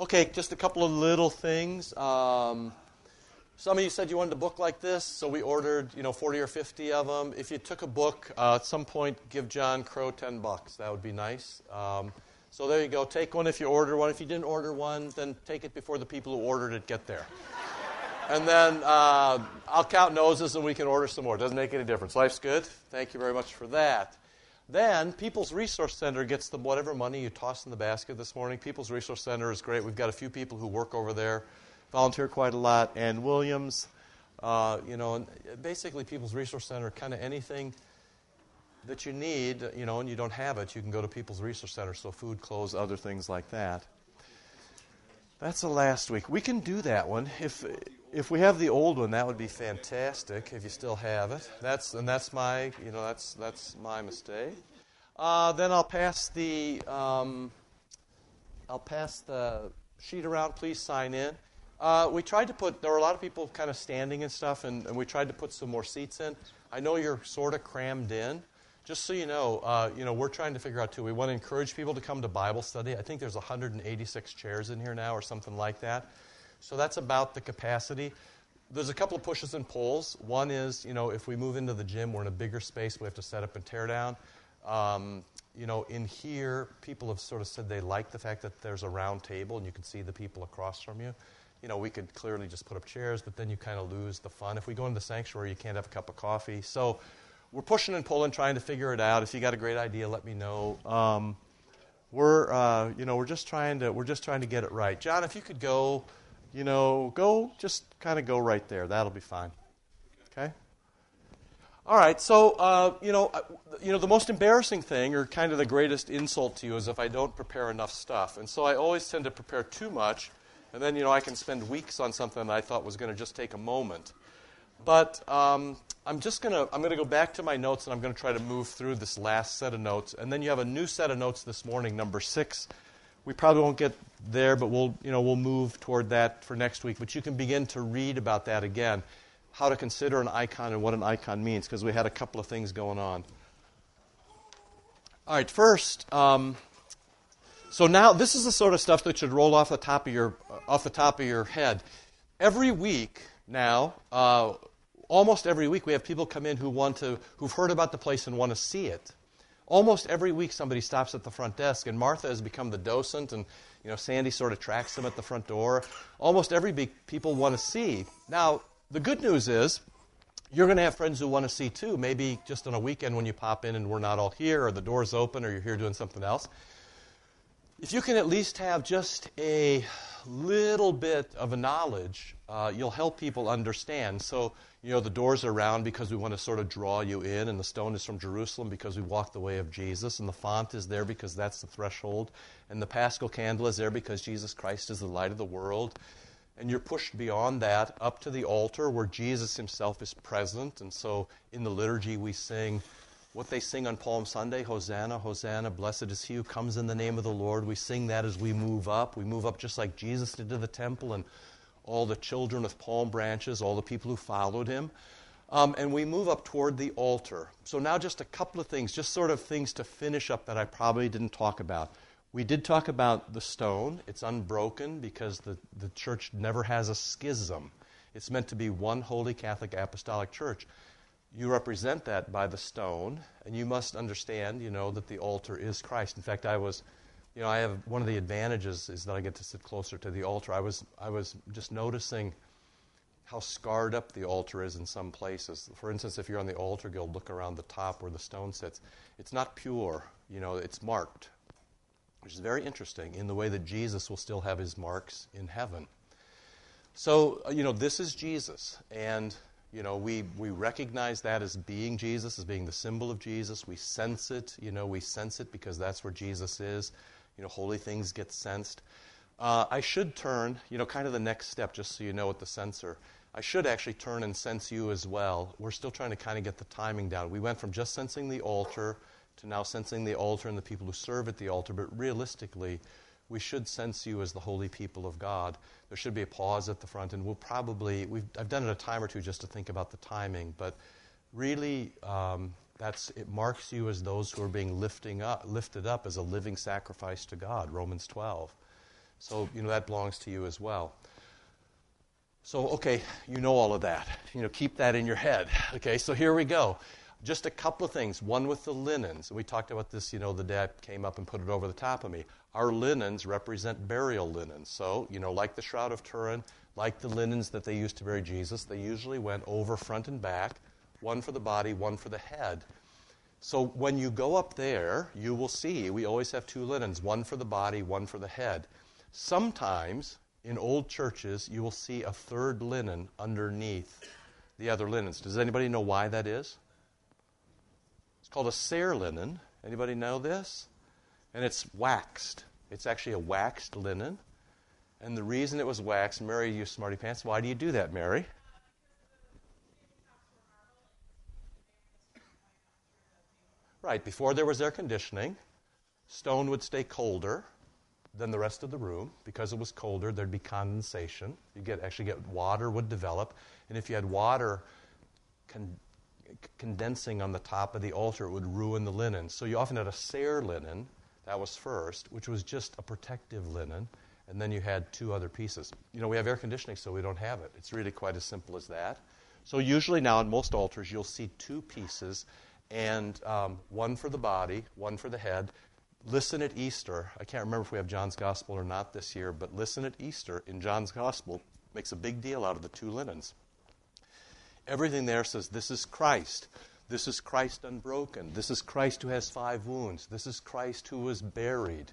Okay, just a couple of little things. Um, some of you said you wanted a book like this, so we ordered, you know, 40 or 50 of them. If you took a book, uh, at some point, give John Crow 10 bucks. That would be nice. Um, so there you go. Take one if you order one. If you didn't order one, then take it before the people who ordered it get there. and then uh, I'll count noses and we can order some more. Doesn't make any difference. Life's good. Thank you very much for that. Then People's Resource Center gets the whatever money you toss in the basket this morning. People's Resource Center is great. We've got a few people who work over there volunteer quite a lot. And Williams, uh, you know, basically People's Resource Center, kind of anything that you need, you know, and you don't have it, you can go to People's Resource Center. So food, clothes, other things like that. That's the last week. We can do that one. If if we have the old one, that would be fantastic. If you still have it, that's and that's my you know that's that's my mistake. Uh, then I'll pass the um, I'll pass the sheet around. Please sign in. Uh, we tried to put, there were a lot of people kind of standing and stuff, and, and we tried to put some more seats in. I know you're sort of crammed in. Just so you know, uh, you know, we're trying to figure out too. We want to encourage people to come to Bible study. I think there's 186 chairs in here now, or something like that. So that's about the capacity. There's a couple of pushes and pulls. One is, you know, if we move into the gym, we're in a bigger space. We have to set up and tear down. Um, you know, in here, people have sort of said they like the fact that there's a round table and you can see the people across from you you know, we could clearly just put up chairs, but then you kind of lose the fun. If we go into the sanctuary, you can't have a cup of coffee. So we're pushing and pulling, trying to figure it out. If you got a great idea, let me know. Um, we're, uh, you know, we're just trying to, we're just trying to get it right. John, if you could go, you know, go, just kind of go right there. That'll be fine. Okay. All right. So, uh, you know, you know, the most embarrassing thing, or kind of the greatest insult to you, is if I don't prepare enough stuff. And so I always tend to prepare too much and then, you know, I can spend weeks on something that I thought was going to just take a moment. But um, I'm just going to I'm going to go back to my notes and I'm going to try to move through this last set of notes. And then you have a new set of notes this morning, number six. We probably won't get there, but we'll you know we'll move toward that for next week. But you can begin to read about that again, how to consider an icon and what an icon means, because we had a couple of things going on. All right, first. Um, so now this is the sort of stuff that should roll off the top of your off the top of your head. Every week now, uh, almost every week, we have people come in who want to who've heard about the place and want to see it. Almost every week, somebody stops at the front desk, and Martha has become the docent, and you know Sandy sort of tracks them at the front door. Almost every week, people want to see. Now, the good news is you're going to have friends who want to see too. Maybe just on a weekend when you pop in and we're not all here, or the door's open, or you're here doing something else if you can at least have just a little bit of a knowledge, uh, you'll help people understand. So, you know, the doors are round because we want to sort of draw you in, and the stone is from Jerusalem because we walk the way of Jesus, and the font is there because that's the threshold, and the paschal candle is there because Jesus Christ is the light of the world. And you're pushed beyond that up to the altar where Jesus himself is present. And so in the liturgy, we sing, what they sing on Palm Sunday Hosanna, Hosanna, blessed is he who comes in the name of the Lord. We sing that as we move up. We move up just like Jesus did to the temple and all the children with palm branches, all the people who followed him. Um, and we move up toward the altar. So, now just a couple of things, just sort of things to finish up that I probably didn't talk about. We did talk about the stone. It's unbroken because the, the church never has a schism. It's meant to be one holy Catholic Apostolic Church you represent that by the stone, and you must understand, you know, that the altar is Christ. In fact, I was, you know, I have one of the advantages is that I get to sit closer to the altar. I was, I was just noticing how scarred up the altar is in some places. For instance, if you're on the altar guild, look around the top where the stone sits. It's not pure, you know, it's marked, which is very interesting in the way that Jesus will still have his marks in heaven. So, uh, you know, this is Jesus, and you know, we, we recognize that as being Jesus, as being the symbol of Jesus. We cense it. You know, we cense it because that's where Jesus is. You know, holy things get censed. Uh, I should turn, you know, kind of the next step, just so you know what the censer. I should actually turn and cense you as well. We're still trying to kind of get the timing down. We went from just censing the altar to now censing the altar and the people who serve at the altar, but realistically, we should cense you as the holy people of God. There should be a pause at the front, and we'll probably, I've done it a time or two just to think about the timing, but really, um, that's, it marks you as those who are being lifting up, lifted up as a living sacrifice to God, Romans 12. So, you know, that belongs to you as well. So, okay, you know all of that. You know, keep that in your head. Okay, so here we go. Just a couple of things. One with the linens. We talked about this, you know, the dad came up and put it over the top of me. Our linens represent burial linens. So, you know, like the Shroud of Turin, like the linens that they used to bury Jesus, they usually went over front and back, one for the body, one for the head. So when you go up there, you will see we always have two linens, one for the body, one for the head. Sometimes in old churches, you will see a third linen underneath the other linens. Does anybody know why that is? It's called a cere linen. Anybody know this? And it's waxed. It's actually a waxed linen. And the reason it was waxed, Mary, you smarty pants, why do you do that, Mary? Right, before there was air conditioning, stone would stay colder than the rest of the room. Because it was colder, there'd be condensation. You get actually get water would develop, and if you had water con- condensing on the top of the altar, it would ruin the linen. So you often had a cere linen, that was first, which was just a protective linen, and then you had two other pieces. You know, we have air conditioning, so we don't have it. It's really quite as simple as that. So usually now on most altars, you'll see two pieces, and um, one for the body, one for the head. Listen at Easter. I can't remember if we have John's Gospel or not this year, but listen at Easter in John's Gospel makes a big deal out of the two linens. Everything there says, This is Christ. This is Christ unbroken. This is Christ who has five wounds. This is Christ who was buried.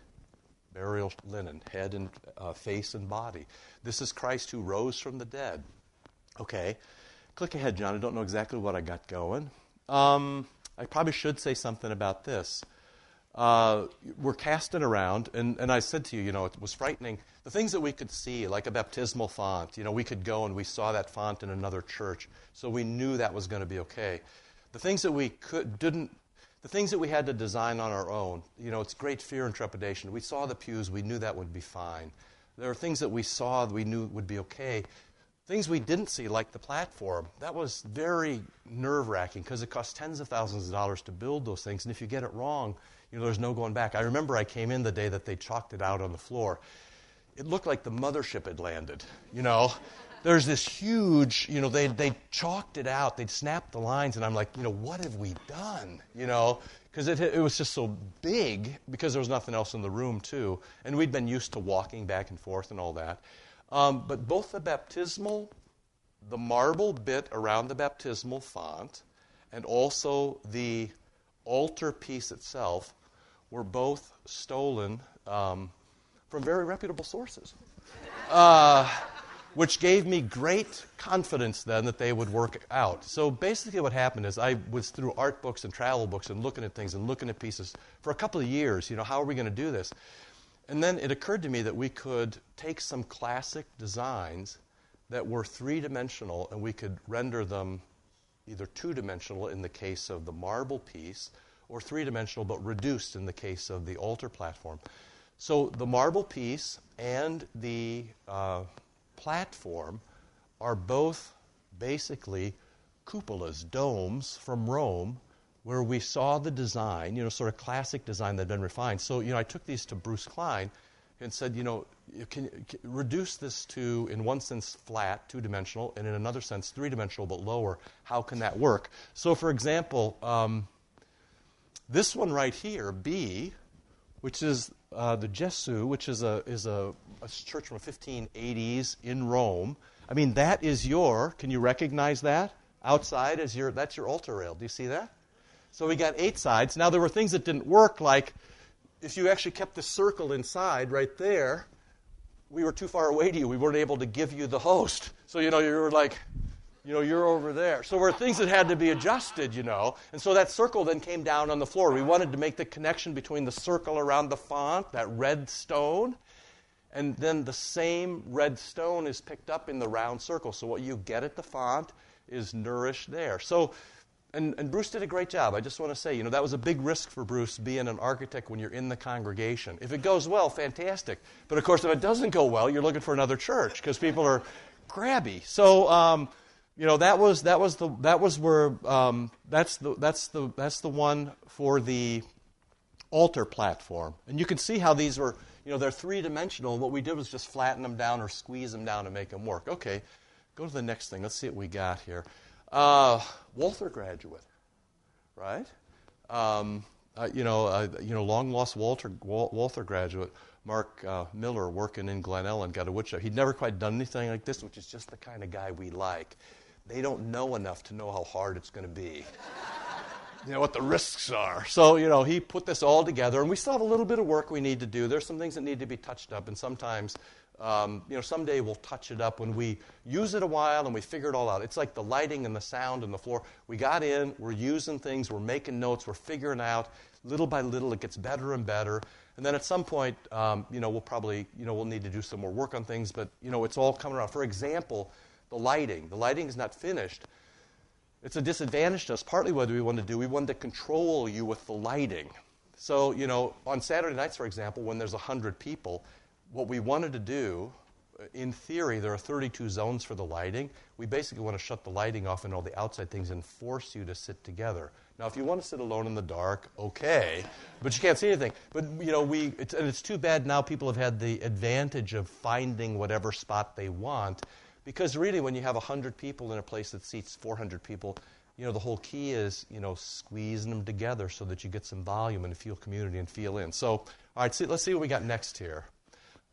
Burial linen, head and uh, face and body. This is Christ who rose from the dead. Okay, click ahead, John. I don't know exactly what I got going. Um, I probably should say something about this. Uh, we're casting around, and, and I said to you, you know, it was frightening. The things that we could see, like a baptismal font, you know, we could go and we saw that font in another church, so we knew that was going to be okay. The things that we could didn't, the things that we had to design on our own, you know, it's great fear and trepidation. We saw the pews, we knew that would be fine. There are things that we saw that we knew would be okay. Things we didn't see, like the platform, that was very nerve wracking because it costs tens of thousands of dollars to build those things. And if you get it wrong, you know, there's no going back. I remember I came in the day that they chalked it out on the floor. It looked like the mothership had landed, you know. There's this huge, you know, they, they chalked it out. They'd snapped the lines, and I'm like, you know, what have we done? You know, because it, it was just so big because there was nothing else in the room, too. And we'd been used to walking back and forth and all that. Um, but both the baptismal, the marble bit around the baptismal font, and also the altar piece itself were both stolen um, from very reputable sources, uh, which gave me great confidence then that they would work out. So basically, what happened is I was through art books and travel books and looking at things and looking at pieces for a couple of years. You know, how are we going to do this? And then it occurred to me that we could take some classic designs that were three dimensional and we could render them either two dimensional in the case of the marble piece or three dimensional but reduced in the case of the altar platform. So the marble piece and the uh, platform are both basically cupolas, domes from Rome where we saw the design, you know, sort of classic design that had been refined. So, you know, I took these to Bruce Klein and said, you know, can, can reduce this to, in one sense, flat, two dimensional, and in another sense, three dimensional but lower. How can that work? So, for example, um, this one right here, B, which is uh, the Gesù, which is a is a, a church from the 1580s in Rome. I mean, that is your. Can you recognize that? Outside is your. That's your altar rail. Do you see that? So we got eight sides. Now there were things that didn't work, like if you actually kept the circle inside right there, we were too far away to you. We weren't able to give you the host. So, you know, you were like, you know, you're over there. So there were things that had to be adjusted, you know. And so that circle then came down on the floor. We wanted to make the connection between the circle around the font, that red stone, and then the same red stone is picked up in the round circle. So what you get at the font is nourished there. So and, and Bruce did a great job. I just want to say, you know, that was a big risk for Bruce being an architect when you're in the congregation. If it goes well, fantastic. But of course, if it doesn't go well, you're looking for another church because people are grabby. So, um, you know, that was that was the that was where um, that's the that's the that's the one for the altar platform. And you can see how these were you know, they're three dimensional. What we did was just flatten them down or squeeze them down to make them work. Okay, go to the next thing. Let's see what we got here. Uh, Walther graduate, right? Um, uh, you know, uh, you know, long lost Walter Walther graduate Mark uh, Miller working in Glen Ellyn got a woodshop. He'd never quite done anything like this, which is just the kind of guy we like. They don't know enough to know how hard it's going to be. you know what the risks are. So you know, he put this all together, and we still have a little bit of work we need to do. There's some things that need to be touched up, and sometimes um, you know, someday we'll touch it up when we use it a while and we figure it all out. It's like the lighting and the sound and the floor. We got in, we're using things, we're making notes, we're figuring out. Little by little, it gets better and better. And then at some point, um, you know, we'll probably, you know, we'll need to do some more work on things, but, you know, it's all coming around. For example, the lighting. The lighting is not finished. It's a disadvantage to us, partly what we want to do. We want to control you with the lighting. So, you know, on Saturday nights, for example, when there's 100 people, what we wanted to do, uh, in theory, there are 32 zones for the lighting. We basically want to shut the lighting off and all the outside things and force you to sit together. Now, if you want to sit alone in the dark, okay, but you can't see anything. But you know, we it's, and it's too bad now people have had the advantage of finding whatever spot they want, because really, when you have hundred people in a place that seats 400 people, you know, the whole key is you know squeezing them together so that you get some volume and feel community and feel in. So, all right, see, let's see what we got next here.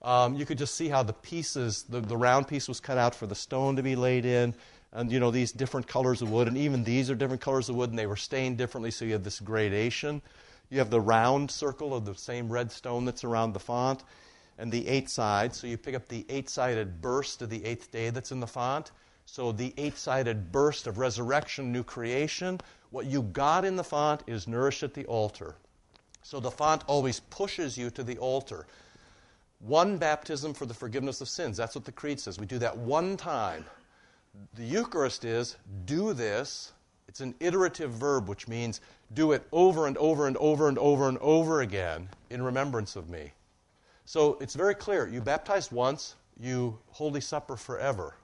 Um, you could just see how the pieces, the, the round piece was cut out for the stone to be laid in, and you know these different colors of wood, and even these are different colors of wood, and they were stained differently, so you have this gradation. You have the round circle of the same red stone that's around the font, and the eight sides. So you pick up the eight-sided burst of the eighth day that's in the font. So the eight-sided burst of resurrection, new creation. What you got in the font is nourished at the altar. So the font always pushes you to the altar. One baptism for the forgiveness of sins. That's what the Creed says. We do that one time. The Eucharist is do this. It's an iterative verb, which means do it over and over and over and over and over again in remembrance of me. So it's very clear. You baptize once, you Holy Supper forever.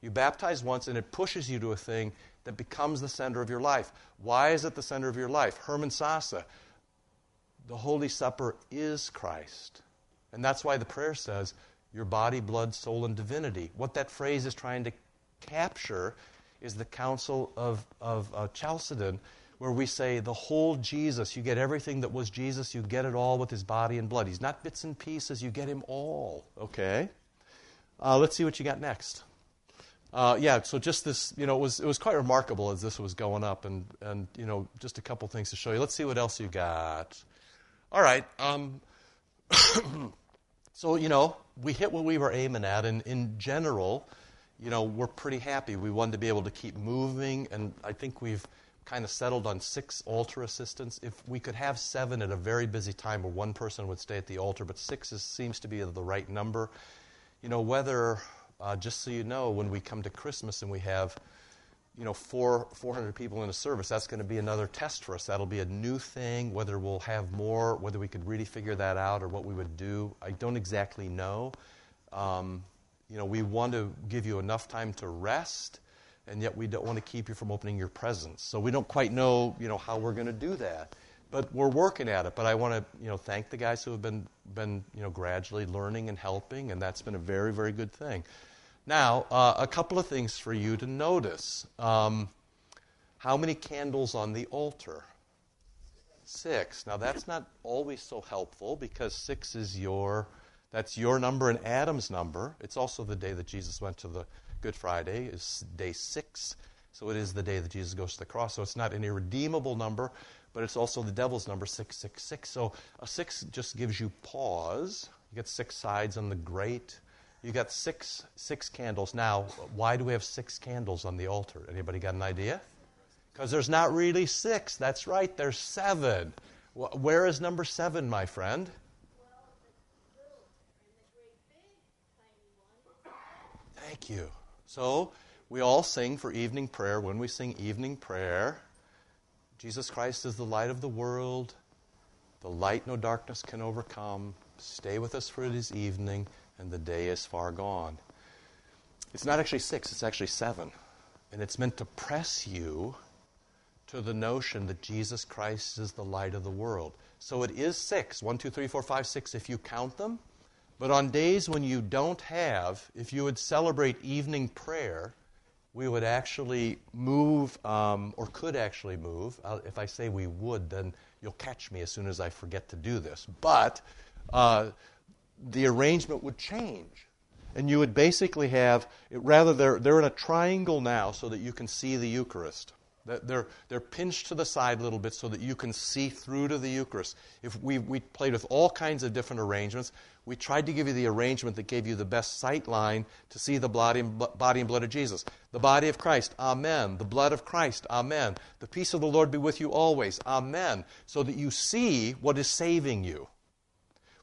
You baptize once, and it pushes you to a thing that becomes the center of your life. Why is it the center of your life? Herman Sasse, the Holy Supper is Christ. And that's why the prayer says, your body, blood, soul, and divinity. What that phrase is trying to capture is the Council of, of uh, Chalcedon, where we say the whole Jesus, you get everything that was Jesus, you get it all with his body and blood. He's not bits and pieces, you get him all. Okay? Uh, let's see what you got next. Uh, yeah, so just this, you know, it was, it was quite remarkable as this was going up, and, and, you know, just a couple things to show you. Let's see what else you got. All right. Um, so, you know, we hit what we were aiming at, and in general, you know, we're pretty happy. We wanted to be able to keep moving, and I think we've kind of settled on six altar assistants. If we could have seven at a very busy time where one person would stay at the altar, but six is, seems to be the right number. You know, whether, uh, just so you know, when we come to Christmas and we have, you know, four, 400 people in a service, that's going to be another test for us. That'll be a new thing. Whether we'll have more, whether we could really figure that out or what we would do, I don't exactly know. Um, you know, we want to give you enough time to rest, and yet we don't want to keep you from opening your presents. So we don't quite know, you know, how we're going to do that. But we're working at it. But I want to, you know, thank the guys who have been, been, you know, gradually learning and helping, and that's been a very, very good thing. Now, uh, a couple of things for you to notice. Um, how many candles on the altar? Six. Now, that's not always so helpful because six is your that's your number and Adam's number. It's also the day that Jesus went to the Good Friday, is day six. So it is the day that Jesus goes to the cross. So it's not an irredeemable number, but it's also the devil's number, 666. So a six just gives you pause. You get six sides on the grate. You got six six candles. Now, why do we have six candles on the altar? Anybody got an idea? Because there's not really six. That's right, there's seven. Where is number seven, my friend? Thank you. So, we all sing for evening prayer. When we sing evening prayer, Jesus Christ is the light of the world, the light no darkness can overcome. Stay with us for this evening, and the day is far gone. It's not actually six, it's actually seven. And it's meant to press you to the notion that Jesus Christ is the light of the world. So it is six. One, two, three, four, five, six if you count them. But on days when you don't have, if you would celebrate evening prayer, we would actually move, um, or could actually move. Uh, if I say we would, then you'll catch me as soon as I forget to do this. But uh, the arrangement would change. And you would basically have, rather, they're, they're in a triangle now so that you can see the Eucharist. They're, they're pinched to the side a little bit so that you can see through to the Eucharist. If we, we played with all kinds of different arrangements, we tried to give you the arrangement that gave you the best sight line to see the body and, body and blood of Jesus. The body of Christ, Amen. The blood of Christ, Amen. The peace of the Lord be with you always, Amen. So that you see what is saving you.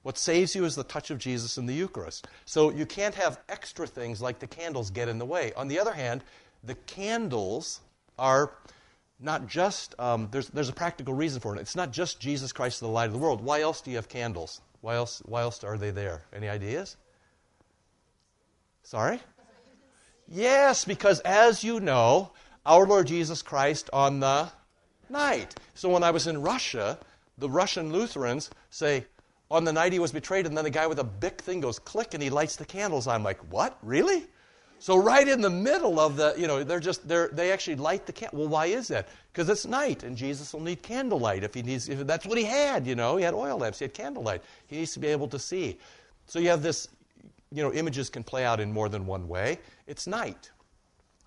What saves you is the touch of Jesus in the Eucharist. So you can't have extra things like the candles get in the way. On the other hand, the candles are not just, um, there's, there's a practical reason for it. It's not just Jesus Christ, the light of the world. Why else do you have candles? Why else, why else are they there? Any ideas? Sorry? Yes, because as you know, our Lord Jesus Christ on the night. So when I was in Russia, the Russian Lutherans say, on the night he was betrayed, and then the guy with a big thing goes click and he lights the candles. I'm like, what? Really? So right in the middle of the, you know, they're just they're, they actually light the candle. Well, why is that? Because it's night, and Jesus will need candlelight if he needs. If that's what he had, you know, he had oil lamps, he had candlelight. He needs to be able to see. So you have this, you know, images can play out in more than one way. It's night.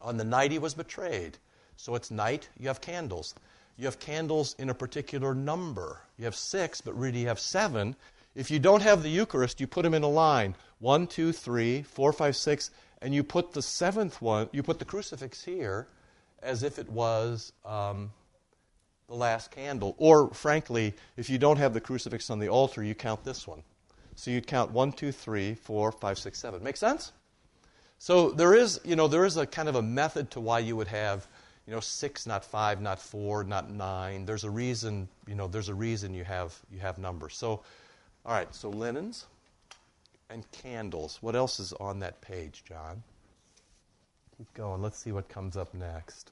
On the night he was betrayed, so it's night. You have candles. You have candles in a particular number. You have six, but really you have seven. If you don't have the Eucharist, you put them in a line one, two, three, four, five, six and you put the seventh one, you put the crucifix here as if it was um, the last candle. Or, frankly, if you don't have the crucifix on the altar, you count this one. So you'd count one, two, three, four, five, six, seven. Make sense? So there is, you know, there is a kind of a method to why you would have, you know, six, not five, not four, not nine. There's a reason, you know, there's a reason you have you have numbers. So, all right. So linens and candles. What else is on that page, John? Keep going. Let's see what comes up next.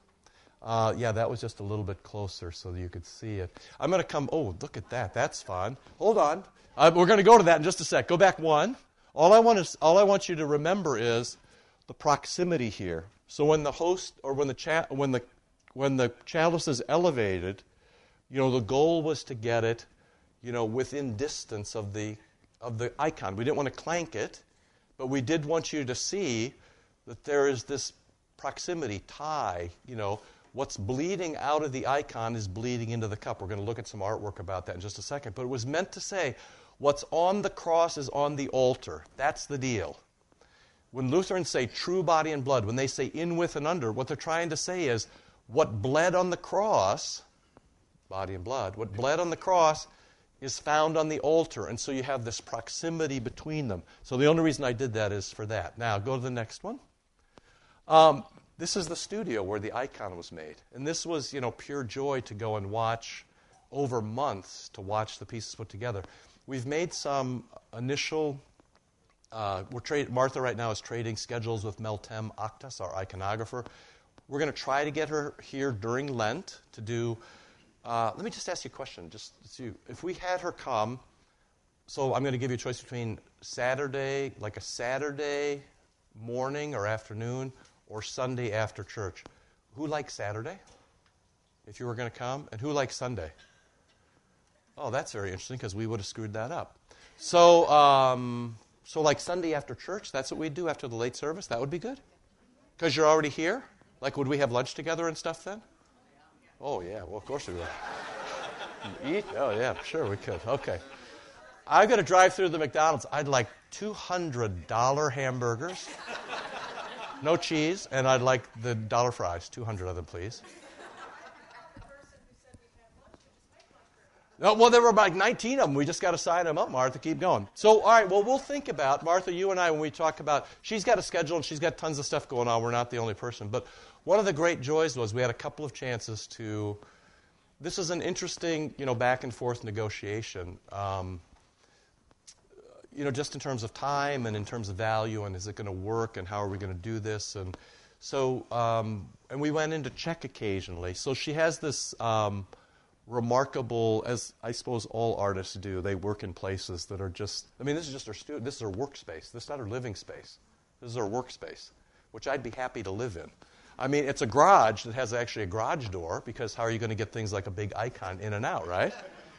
Uh, yeah, that was just a little bit closer so you could see it. I'm going to come. Oh, look at that. That's fun. Hold on. Uh, we're going to go to that in just a sec. Go back one. All I want is all I want you to remember is the proximity here. So when the host or when the cha- when the when the chalice is elevated, you know the goal was to get it, you know, within distance of the of the icon. We didn't want to clank it, but we did want you to see that there is this proximity, tie, you know, what's bleeding out of the icon is bleeding into the cup. We're going to look at some artwork about that in just a second. But it was meant to say what's on the cross is on the altar. That's the deal. When Lutherans say true body and blood, when they say in, with, and under, what they're trying to say is what bled on the cross, body and blood, what bled on the cross is found on the altar. And so you have this proximity between them. So the only reason I did that is for that. Now, go to the next one. Um, this is the studio where the icon was made. And this was, you know, pure joy to go and watch over months to watch the pieces put together. We've made some initial. Uh, we're trade, Martha right now is trading schedules with Meltem Aktas, our iconographer. We're going to try to get her here during Lent to do uh, let me just ask you a question. Just you. If we had her come, so I'm going to give you a choice between Saturday, like a Saturday morning or afternoon, or Sunday after church. Who likes Saturday? If you were going to come, and who likes Sunday? Oh, that's very interesting because we would have screwed that up. So, um, so like Sunday after church, that's what we'd do after the late service. That would be good because you're already here. Like, would we have lunch together and stuff then? Oh, yeah. Well, of course we would. Eat? Oh, yeah, sure we could. Okay. I'm going to drive through the McDonald's. I'd like $200 hamburgers, no cheese, and I'd like the dollar fries, 200 of them, please. Well, there were like 19 of them. We just got to sign them up, Martha. Keep going. So, all right, well, we'll think about, Martha, you and I, when we talk about, she's got a schedule and she's got tons of stuff going on. We're not the only person. But one of the great joys was we had a couple of chances to. This is an interesting, you know, back and forth negotiation. Um, you know, just in terms of time and in terms of value, and is it going to work, and how are we going to do this, and so, um, and we went into check occasionally. So she has this um, remarkable, as I suppose all artists do. They work in places that are just, I mean, this is just their stu- this is their workspace. This is not their living space. This is their workspace, which I'd be happy to live in. I mean, it's a garage that has actually a garage door because how are you going to get things like a big icon in and out, right?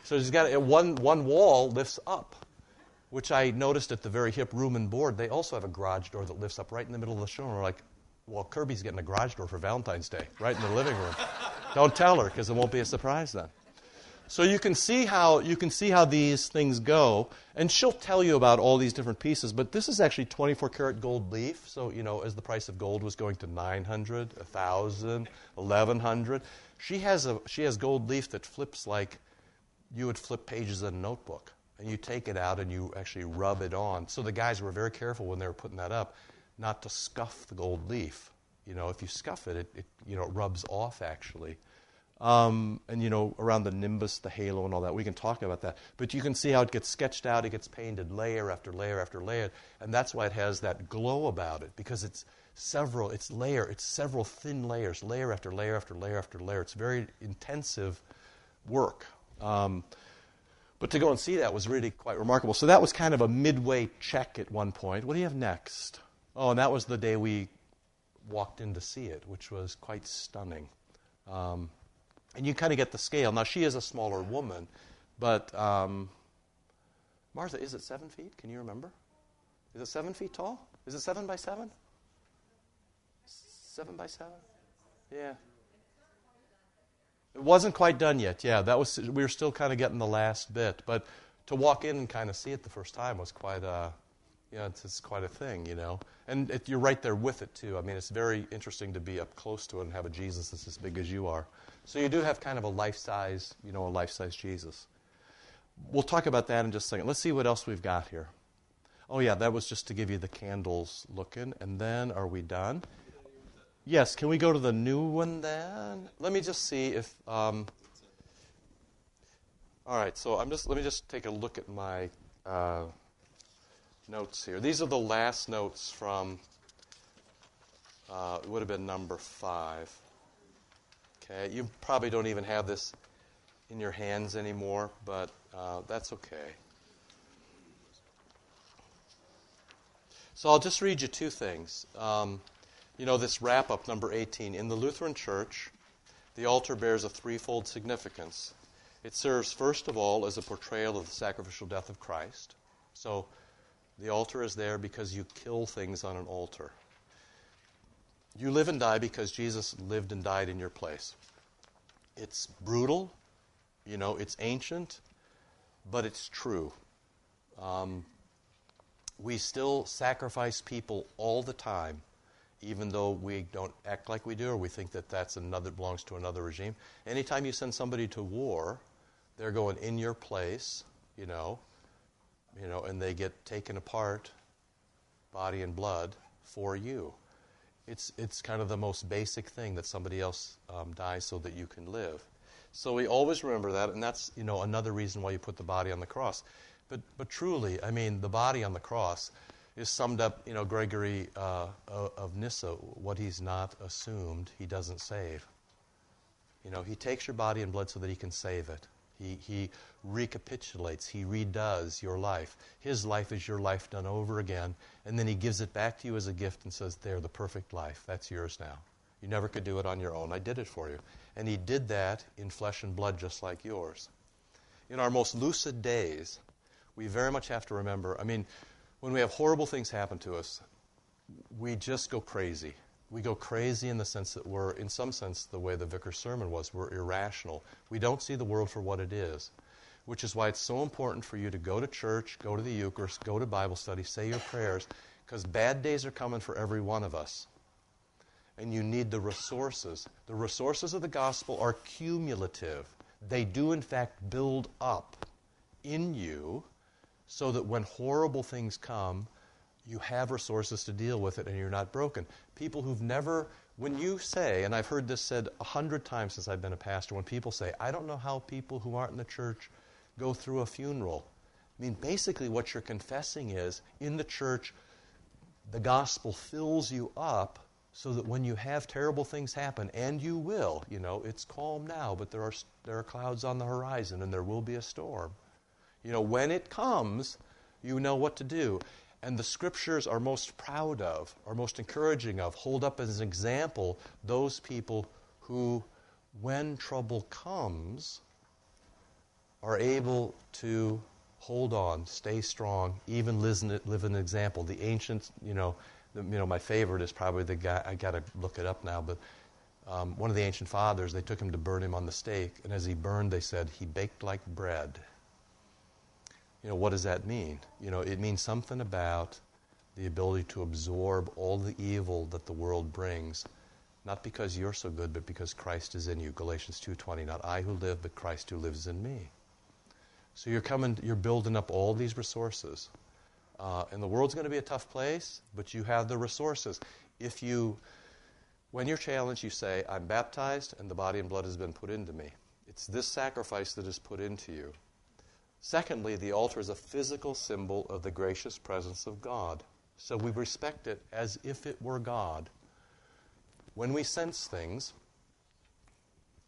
So he's got one, one wall lifts up, which I noticed at the very hip room and board. They also have a garage door that lifts up right in the middle of the showroom. We're like, well, Kirby's getting a garage door for Valentine's Day, right in the living room. Don't tell her because it won't be a surprise then. So you can see how you can see how these things go, and she'll tell you about all these different pieces. But this is actually 24 karat gold leaf. So you know, as the price of gold was going to 900, 1,000, 1,100, she has a she has gold leaf that flips like you would flip pages in a notebook, and you take it out and you actually rub it on. So the guys were very careful when they were putting that up, not to scuff the gold leaf. You know, if you scuff it, it, it you know it rubs off actually. Um, and you know around the nimbus, the halo, and all that. We can talk about that, but you can see how it gets sketched out. It gets painted layer after layer after layer, and that's why it has that glow about it because it's several. It's layer. It's several thin layers, layer after layer after layer after layer. It's very intensive work. Um, but to go and see that was really quite remarkable. So that was kind of a midway check at one point. What do you have next? Oh, and that was the day we walked in to see it, which was quite stunning. Um, and you kind of get the scale. Now, she is a smaller woman, but um, Martha, is it seven feet? Can you remember? Is it seven feet tall? Is it seven by seven? Seven by seven? Yeah. It wasn't quite done yet. Yeah, that was. We were still kind of getting the last bit, but to walk in and kind of see it the first time was quite a, know, it's, it's quite a thing, you know. And it, you're right there with it too. I mean, it's very interesting to be up close to it and have a Jesus that's as big as you are. So you do have kind of a life size, you know, a life size Jesus. We'll talk about that in just a second. Let's see what else we've got here. Oh, yeah, that was just to give you the candles looking. And then are we done? Yes, can we go to the new one then? Let me just see if. Um, all right, so I'm just let me just take a look at my uh, notes here. These are the last notes from. Uh, it would have been number five. Okay, you probably don't even have this in your hands anymore, but uh, that's okay. So I'll just read you two things. Um, you know, this wrap up, number 18. In the Lutheran Church, the altar bears a threefold significance. It serves, first of all, as a portrayal of the sacrificial death of Christ. So the altar is there because you kill things on an altar. You live and die because Jesus lived and died in your place. It's brutal, you know, it's ancient, but it's true. Um, we still sacrifice people all the time, even though we don't act like we do or we think that that's another belongs to another regime. Anytime you send somebody to war, they're going in your place, you know, you know, and they get taken apart, body and blood, for you. It's, it's kind of the most basic thing that somebody else um, dies so that you can live. So we always remember that, and that's you know another reason why you put the body on the cross. But but truly, I mean, the body on the cross is summed up. You know, Gregory uh, of Nyssa, what he's not assumed, he doesn't save. You know, he takes your body and blood so that he can save it. He, he recapitulates, he redoes your life. His life is your life done over again, and then he gives it back to you as a gift and says, There, the perfect life. That's yours now. You never could do it on your own. I did it for you. And he did that in flesh and blood just like yours. In our most lucid days, we very much have to remember I mean, when we have horrible things happen to us, we just go crazy. We go crazy in the sense that we're, in some sense, the way the vicar's sermon was, we're irrational. We don't see the world for what it is, which is why it's so important for you to go to church, go to the Eucharist, go to Bible study, say your prayers, because bad days are coming for every one of us. And you need the resources. The resources of the gospel are cumulative. They do, in fact, build up in you so that when horrible things come, you have resources to deal with it and you're not broken. People who've never, when you say, and I've heard this said a hundred times since I've been a pastor, when people say, I don't know how people who aren't in the church go through a funeral. I mean, basically, what you're confessing is in the church, the gospel fills you up so that when you have terrible things happen, and you will, you know, it's calm now, but there are, there are clouds on the horizon and there will be a storm. You know, when it comes, you know what to do. And the scriptures are most proud of, are most encouraging of, hold up as an example those people who, when trouble comes, are able to hold on, stay strong, even live, an example. The ancients, you know, the, you know, my favorite is probably the guy. I got to look it up now, but um, one of the ancient fathers. They took him to burn him on the stake, and as he burned, they said he baked like bread. You know, what does that mean? You know, it means something about the ability to absorb all the evil that the world brings, not because you're so good, but because Christ is in you. Galatians 2:20. Not I who live, but Christ who lives in me. So you're coming, you're building up all these resources. Uh, and the world's going to be a tough place, but you have the resources. If you, when you're challenged, you say, I'm baptized and the body and blood has been put into me. It's this sacrifice that is put into you. Secondly, the altar is a physical symbol of the gracious presence of God. So we respect it as if it were God. When we cense things,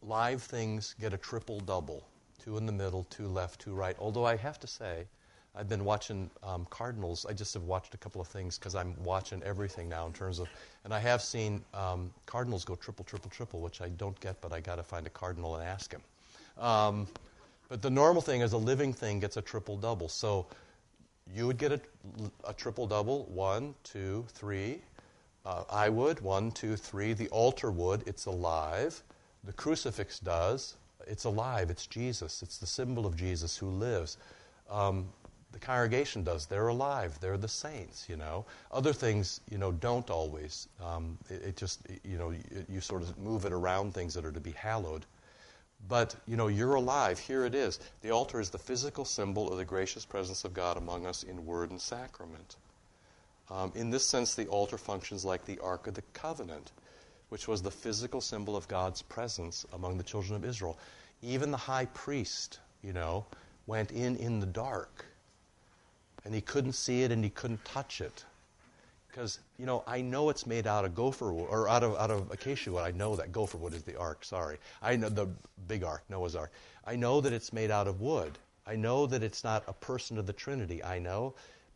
live things get a triple double two in the middle, two left, two right. Although I have to say, I've been watching um, Cardinals. I just have watched a couple of things because I'm watching everything now in terms of, and I have seen um, Cardinals go triple, triple, triple, which I don't get, but I got to find a Cardinal and ask him. Um, but the normal thing is a living thing gets a triple double. So you would get a, a triple double one, two, three. Uh, I would one, two, three. The altar would. It's alive. The crucifix does it's alive. It's Jesus. It's the symbol of Jesus who lives. Um, the congregation does. They're alive. They're the saints, you know. Other things, you know, don't always. Um, it, it, just, you know, you, you, sort of move it around things that are to be hallowed. But, you know, you're alive. Here it is. The altar is the physical symbol of the gracious presence of God among us in word and sacrament. Um, in this sense, the altar functions like the Ark of the Covenant which was the physical symbol of God's presence among the children of Israel. Even the high priest, you know, went in in the dark. And he couldn't see it and he couldn't touch it. Because, you know, I know it's made out of gopher wood, or out of, out of acacia wood. I know that gopher wood is the ark, sorry. I know the big ark, Noah's ark. I know that it's made out of wood. I know that it's not a person of the Trinity. I know.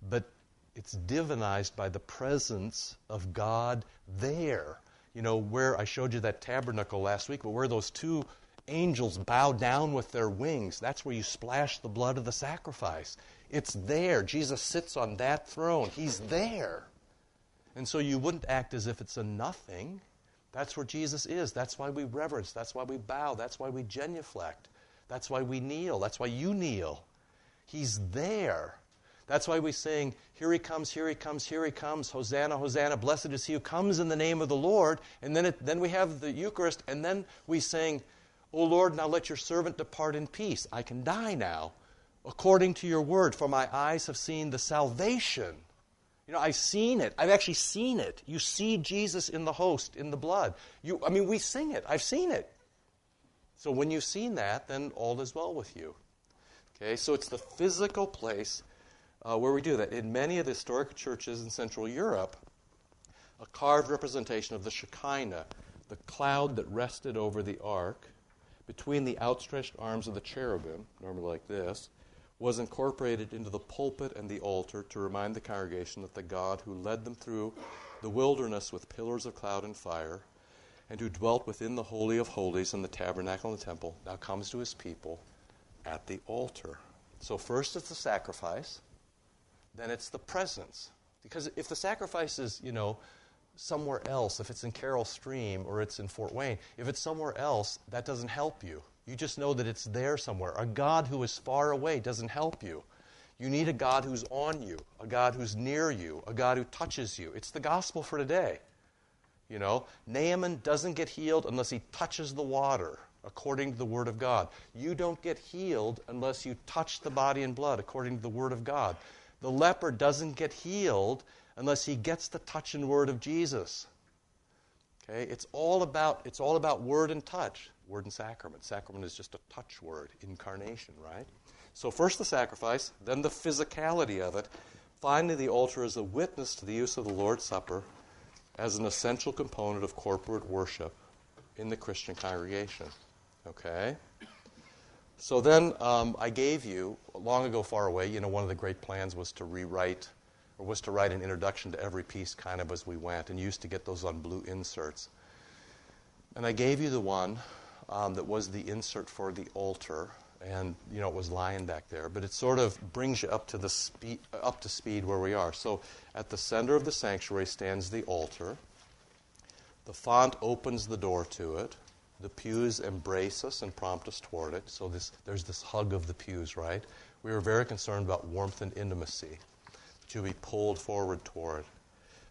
But it's divinized by the presence of God there you know, where I showed you that tabernacle last week, but where those two angels bow down with their wings, that's where you splash the blood of the sacrifice. It's there. Jesus sits on that throne. He's there. And so you wouldn't act as if it's a nothing. That's where Jesus is. That's why we reverence. That's why we bow. That's why we genuflect. That's why we kneel. That's why you kneel. He's there. That's why we sing, Here he comes, here he comes, here he comes, Hosanna, Hosanna, blessed is he who comes in the name of the Lord. And then, it, then we have the Eucharist, and then we sing, O Lord, now let your servant depart in peace. I can die now, according to your word, for my eyes have seen the salvation. You know, I've seen it. I've actually seen it. You see Jesus in the host, in the blood. You, I mean, we sing it. I've seen it. So when you've seen that, then all is well with you. Okay, so it's the physical place uh, where we do that. In many of the historic churches in Central Europe, a carved representation of the Shekinah, the cloud that rested over the ark, between the outstretched arms of the cherubim, normally like this, was incorporated into the pulpit and the altar to remind the congregation that the God who led them through the wilderness with pillars of cloud and fire, and who dwelt within the Holy of Holies in the tabernacle and the temple, now comes to his people at the altar. So, first it's the sacrifice, then it's the presence. Because if the sacrifice is, you know, somewhere else, if it's in Carol Stream or it's in Fort Wayne, if it's somewhere else, that doesn't help you. You just know that it's there somewhere. A God who is far away doesn't help you. You need a God who's on you, a God who's near you, a God who touches you. It's the gospel for today. You know, Naaman doesn't get healed unless he touches the water, according to the Word of God. You don't get healed unless you touch the body and blood, according to the Word of God. The leper doesn't get healed unless he gets the touch and word of Jesus. Okay? It's all about it's all about word and touch, word and sacrament. Sacrament is just a touch word, incarnation, right? So first the sacrifice, then the physicality of it. Finally, the altar is a witness to the use of the Lord's Supper as an essential component of corporate worship in the Christian congregation. Okay? So then um, I gave you, long ago, far away, you know, one of the great plans was to rewrite, or was to write an introduction to every piece kind of as we went, and used to get those on blue inserts. And I gave you the one um, that was the insert for the altar, and you know it was lying back there, but it sort of brings you up to the speed, up to speed where we are. So at the center of the sanctuary stands the altar. The font opens the door to it. The pews embrace us and prompt us toward it. So this, there's this hug of the pews, right? We were very concerned about warmth and intimacy, to be pulled forward toward.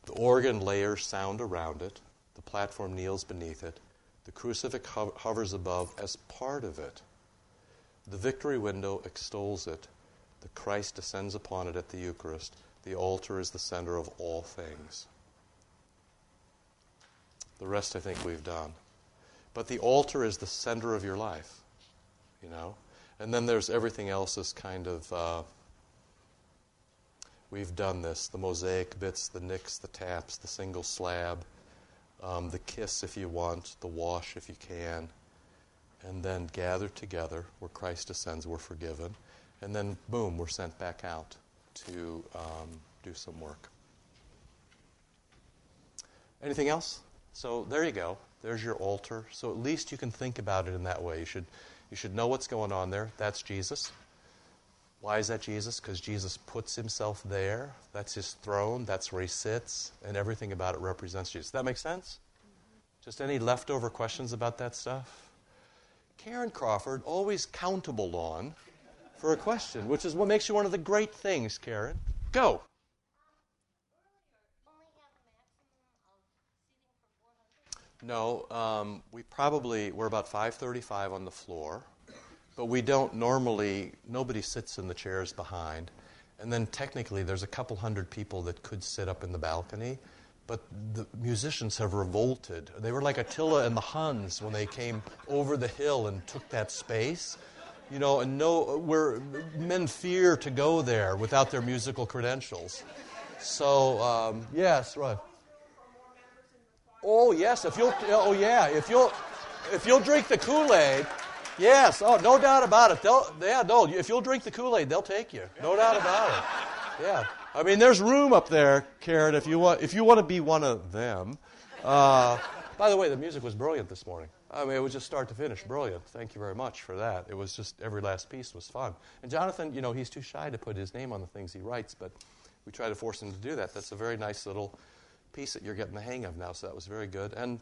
The organ layers sound around it. The platform kneels beneath it. The crucifix ho- hovers above as part of it. The victory window extols it. The Christ descends upon it at the Eucharist. The altar is the center of all things. The rest I think we've done. But the altar is the center of your life, you know? And then there's everything else is kind of, uh, we've done this the mosaic bits, the nicks, the taps, the single slab, um, the kiss if you want, the wash if you can, and then gather together where Christ descends, we're forgiven. And then, boom, we're sent back out to um, do some work. Anything else? So there you go. There's your altar. So at least you can think about it in that way. You should, you should know what's going on there. That's Jesus. Why is that Jesus? Because Jesus puts himself there. That's his throne. That's where he sits. And everything about it represents Jesus. That makes sense? Just any leftover questions about that stuff? Karen Crawford, always countable on for a question, which is what makes you one of the great things, Karen. Go. No, um, we probably we're about 5:35 on the floor, but we don't normally. Nobody sits in the chairs behind, and then technically there's a couple hundred people that could sit up in the balcony, but the musicians have revolted. They were like Attila and the Huns when they came over the hill and took that space, you know. And no, where men fear to go there without their musical credentials. So um, yes, right. Oh yes, if you'll oh yeah, if you'll if you'll drink the Kool-Aid, yes, oh no doubt about it. They'll yeah, no, if you'll drink the Kool-Aid, they'll take you. No doubt about it. Yeah. I mean there's room up there, Karen, if you want if you want to be one of them. Uh, by the way, the music was brilliant this morning. I mean, it was just start to finish brilliant. Thank you very much for that. It was just every last piece was fun. And Jonathan, you know, he's too shy to put his name on the things he writes, but we try to force him to do that. That's a very nice little piece that you're getting the hang of now, so that was very good. And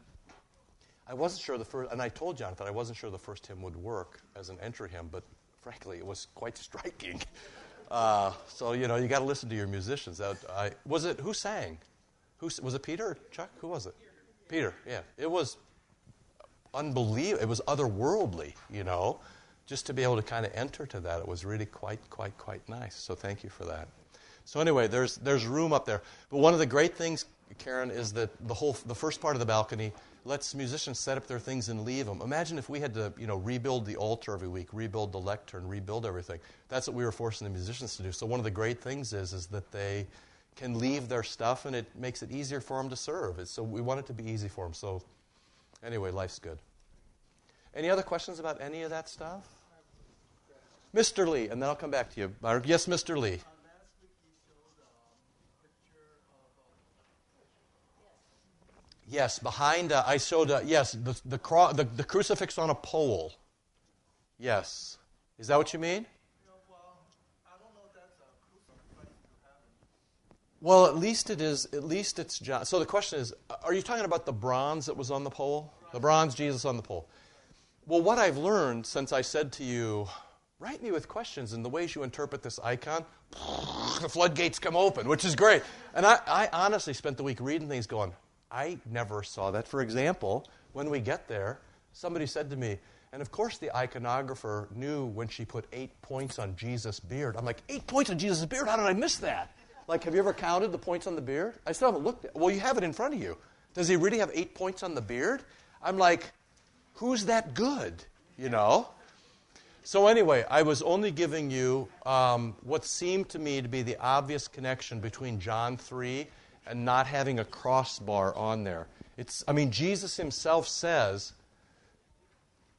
I wasn't sure the first, and I told Jonathan I wasn't sure the first hymn would work as an entry hymn, but frankly, it was quite striking. Uh, so you know, you got to listen to your musicians. That, I, was it who sang? Who was it? Peter or Chuck? Who was it? Peter. Yeah, it was unbelievable. It was otherworldly. You know, just to be able to kind of enter to that, it was really quite, quite, quite nice. So thank you for that. So anyway, there's there's room up there. But one of the great things Karen, is that the whole the first part of the balcony lets musicians set up their things and leave them. Imagine if we had to, you know, rebuild the altar every week, rebuild the lectern, rebuild everything. That's what we were forcing the musicians to do. So one of the great things is is that they can leave their stuff and it makes it easier for them to serve. So we want it to be easy for them. So anyway, life's good. Any other questions about any of that stuff? Mr. Lee, and then I'll come back to you. Yes, Mr. Lee. Yes, behind, uh, I showed, uh, yes, the, the, cro- the, the, crucifix on a pole. Yes. Is that what you mean? well, well, at least it is, at least it's John. So the question is are you talking about the bronze that was on the pole? The bronze Jesus on the pole. Well, what I've learned since I said to you, write me with questions and the ways you interpret this icon, the floodgates come open, which is great. And I, I honestly spent the week reading things going, I never saw that. For example, when we get there, somebody said to me, and of course the iconographer knew when she put eight points on Jesus' beard. I'm like, eight points on Jesus' beard? How did I miss that? Like, have you ever counted the points on the beard? I still haven't looked at Well, you have it in front of you. Does he really have eight points on the beard? I'm like, who's that good? You know? So, anyway, I was only giving you um, what seemed to me to be the obvious connection between John 3 and not having a crossbar on there. It's, I mean, Jesus himself says,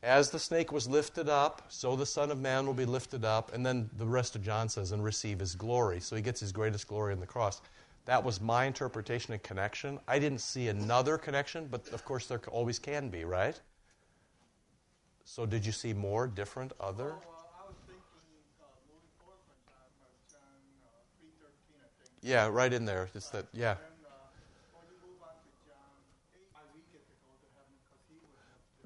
as the snake was lifted up, so the Son of Man will be lifted up. And then the rest of John says, and receive his glory. So he gets his greatest glory in the cross. That was my interpretation and connection. I didn't see another connection, but of course there always can be, right? So did you see more, different, other? Yeah, right in there. Just that, yeah.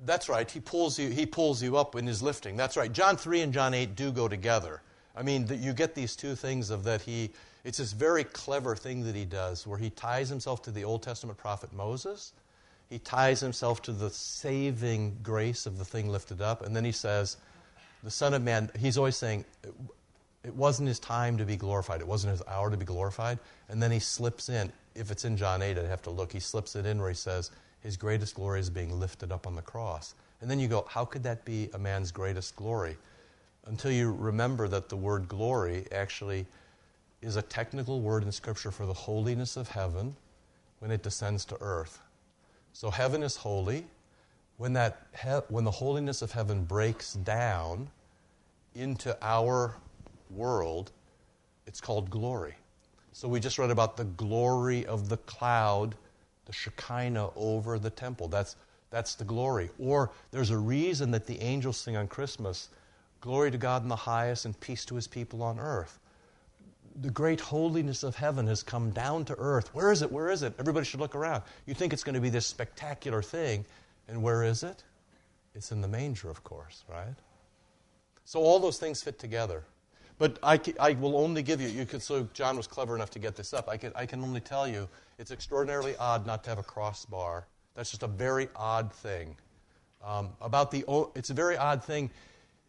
That's right. He pulls you. He pulls you up in his lifting. That's right. John three and John eight do go together. I mean, you get these two things of that he. It's this very clever thing that he does, where he ties himself to the Old Testament prophet Moses. He ties himself to the saving grace of the thing lifted up, and then he says, "The Son of Man." He's always saying, "It wasn't his time to be glorified. It wasn't his hour to be glorified." And then he slips in. If it's in John eight, I'd have to look. He slips it in where he says his greatest glory is being lifted up on the cross. And then you go, how could that be a man's greatest glory? Until you remember that the word glory actually is a technical word in Scripture for the holiness of heaven when it descends to earth. So heaven is holy. When, that he- when the holiness of heaven breaks down into our world, it's called glory. So we just read about the glory of the cloud the Shekinah over the temple. That's, that's the glory. Or there's a reason that the angels sing on Christmas Glory to God in the highest and peace to his people on earth. The great holiness of heaven has come down to earth. Where is it? Where is it? Everybody should look around. You think it's going to be this spectacular thing, and where is it? It's in the manger, of course, right? So all those things fit together. But I, I will only give you, you could, so John was clever enough to get this up. I can, I can only tell you it's extraordinarily odd not to have a crossbar. That's just a very odd thing. Um, about the, it's a very odd thing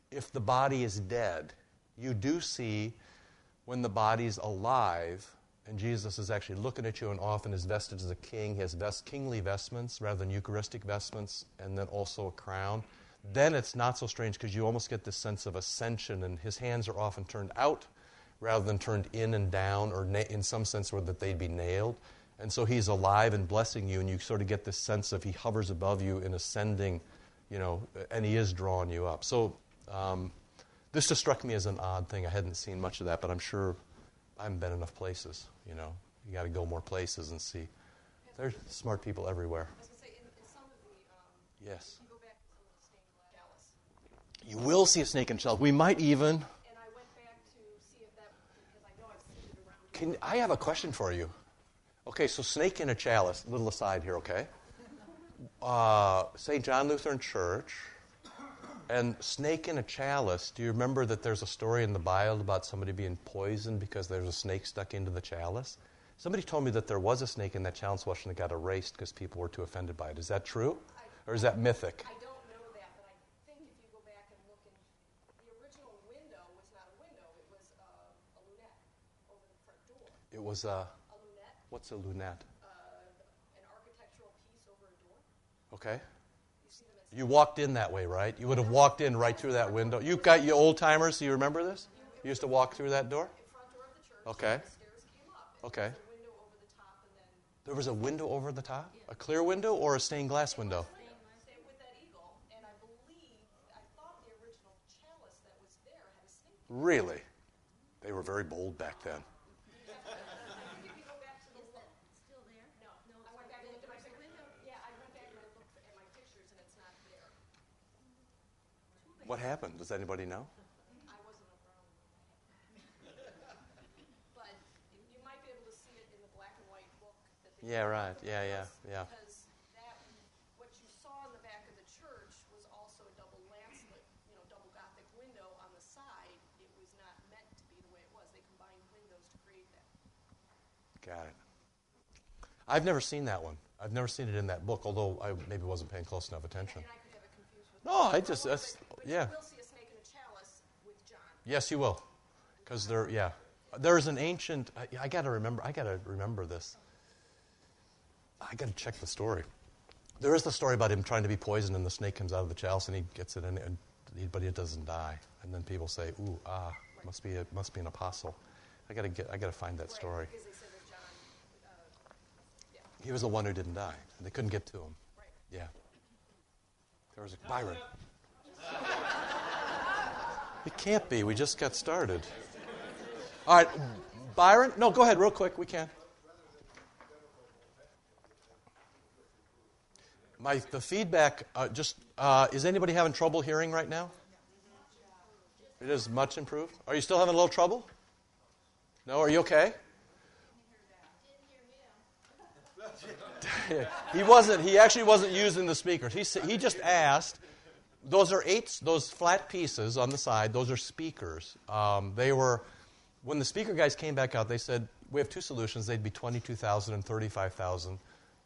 if the body is dead. You do see when the body's alive, and Jesus is actually looking at you and often is vested as a king. He has vest, kingly vestments rather than Eucharistic vestments, and then also a crown. Then it's not so strange because you almost get this sense of ascension, and his hands are often turned out rather than turned in and down, or na- in some sense, where that they'd be nailed. And so he's alive and blessing you, and you sort of get this sense of he hovers above you in ascending, you know, and he is drawing you up. So um, this just struck me as an odd thing. I hadn't seen much of that, but I'm sure I haven't been enough places, you know. You got to go more places and see. There's smart people everywhere. Say, in, in some of the, um, Yes. you go back to some of the stained glass chalice. You will see a snake in shell. We might even. And I went back to see if that, because I know I've seen it around. Can, I have a question for you. Okay, so snake in a chalice. Little aside here, okay? Uh, St. John Lutheran Church and snake in a chalice. Do you remember that there's a story in the Bible about somebody being poisoned because there's a snake stuck into the chalice? Somebody told me that there was a snake in that chalice washing that got erased because people were too offended by it. Is that true? Or is that mythic? I don't know that, but I think if you go back and look in, the original window was not a window, it was uh, a lunette over the front door. It was a. A lunette, What's a lunette? uh, an architectural piece over a door. Okay. You see them as You walked in that way, right? You would have walked in right through that window. You've got your old timers. Do you remember this? You used to walk through that door. door church. Okay. The stairs came up. and Okay. there was a window over the top, and then There was a window over the top, a clear window or a stained glass window. stay with that eagle. And I believe, I thought the original chalice that was there had a snake. Really? They were very bold back then. If you go back to the wall. Still there? No, no, I went back and looked at my pictures. Yeah, I went back and I looked at my pictures, and it's not there. What happened? Does anybody know? I wasn't around. But you might be able to see it in the black and white book. Yeah, right. Yeah, yeah, yeah. Because that, what you saw in the back of the church was also a double lancet, you know, double Gothic window on the side. It was not meant to be the way it was. They combined windows to create that. Got it. I've never seen that one. I've never seen it in that book, although I maybe wasn't paying close enough attention. I could have it confused with. No, I just that's yeah. you will see a snake in a chalice with John. Yes, you will, because there. Yeah, there's an ancient. I, I got to remember. I got to remember this. I got to check the story. There is the story about him trying to be poisoned, and the snake comes out of the chalice, and he gets it in, and he, but it doesn't die. And then people say, "Ooh, ah, must be a, must be an apostle." I got to get. I got to find that story. Because that John, uh, He was the one who didn't die. They couldn't get to him. Right. Yeah. There was a Byron. It can't be. We just got started. All right, Byron. No, go ahead, real quick. We can. My the feedback. Uh, just uh, is anybody having trouble hearing right now? It is much improved. Are you still having a little trouble? No. Are you okay? he wasn't. He actually wasn't using the speakers. He he just asked. Those are eight. Those flat pieces on the side. Those are speakers. Um, they were when the speaker guys came back out. They said we have two solutions. They'd be twenty-two thousand and thirty-five thousand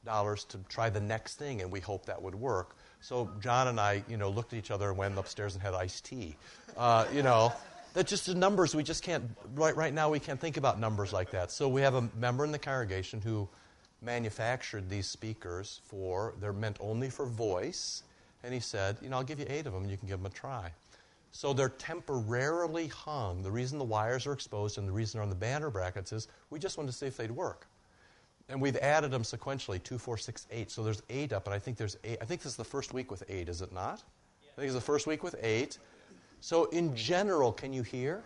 dollars to try the next thing, and we hope that would work. So John and I, you know, looked at each other and went upstairs and had iced tea. Uh, you know, that's just the numbers. We just can't right right now. We can't think about numbers like that. So we have a member in the congregation who manufactured these speakers for, they're meant only for voice. And he said, you know, I'll give you eight of them and you can give them a try. So they're temporarily hung. The reason the wires are exposed and the reason they're on the banner brackets is we just wanted to see if they'd work. And we've added them sequentially, two, four, six, eight. So there's eight up, and I think there's eight. I think this is the first week with eight, is it not? I think it's the first week with eight. So in general, can you hear?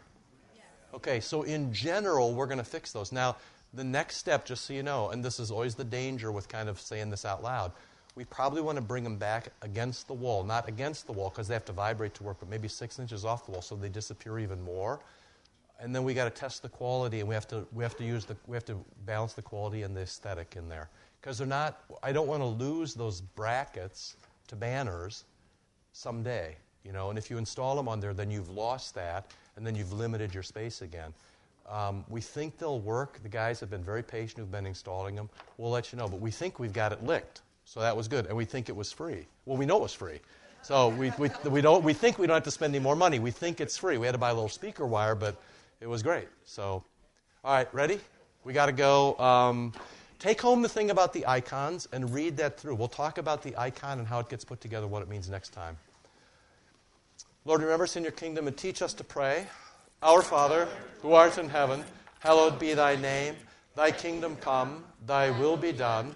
Okay, so in general, we're going to fix those. Now, the next step, just so you know, and this is always the danger with kind of saying this out loud, we probably want to bring them back against the wall, not against the wall because they have to vibrate to work, but maybe six inches off the wall so they disappear even more. And then we got to test the quality, and we have to we have to use the we have to balance the quality and the aesthetic in there because they're not. I don't want to lose those brackets to banners someday, you know. And if you install them on there, then you've lost that, and then you've limited your space again. Um, we think they'll work. The guys have been very patient who've been installing them. We'll let you know. But we think we've got it licked. So that was good. And we think it was free. Well, we know it was free. So we, we, we, don't, we think we don't have to spend any more money. We think it's free. We had to buy a little speaker wire, but it was great. So, all right, ready? We got to go. Um, take home the thing about the icons and read that through. We'll talk about the icon and how it gets put together, what it means next time. Lord, remember us in your kingdom and teach us to pray. Our Father, who art in heaven, hallowed be thy name. Thy kingdom come, thy will be done,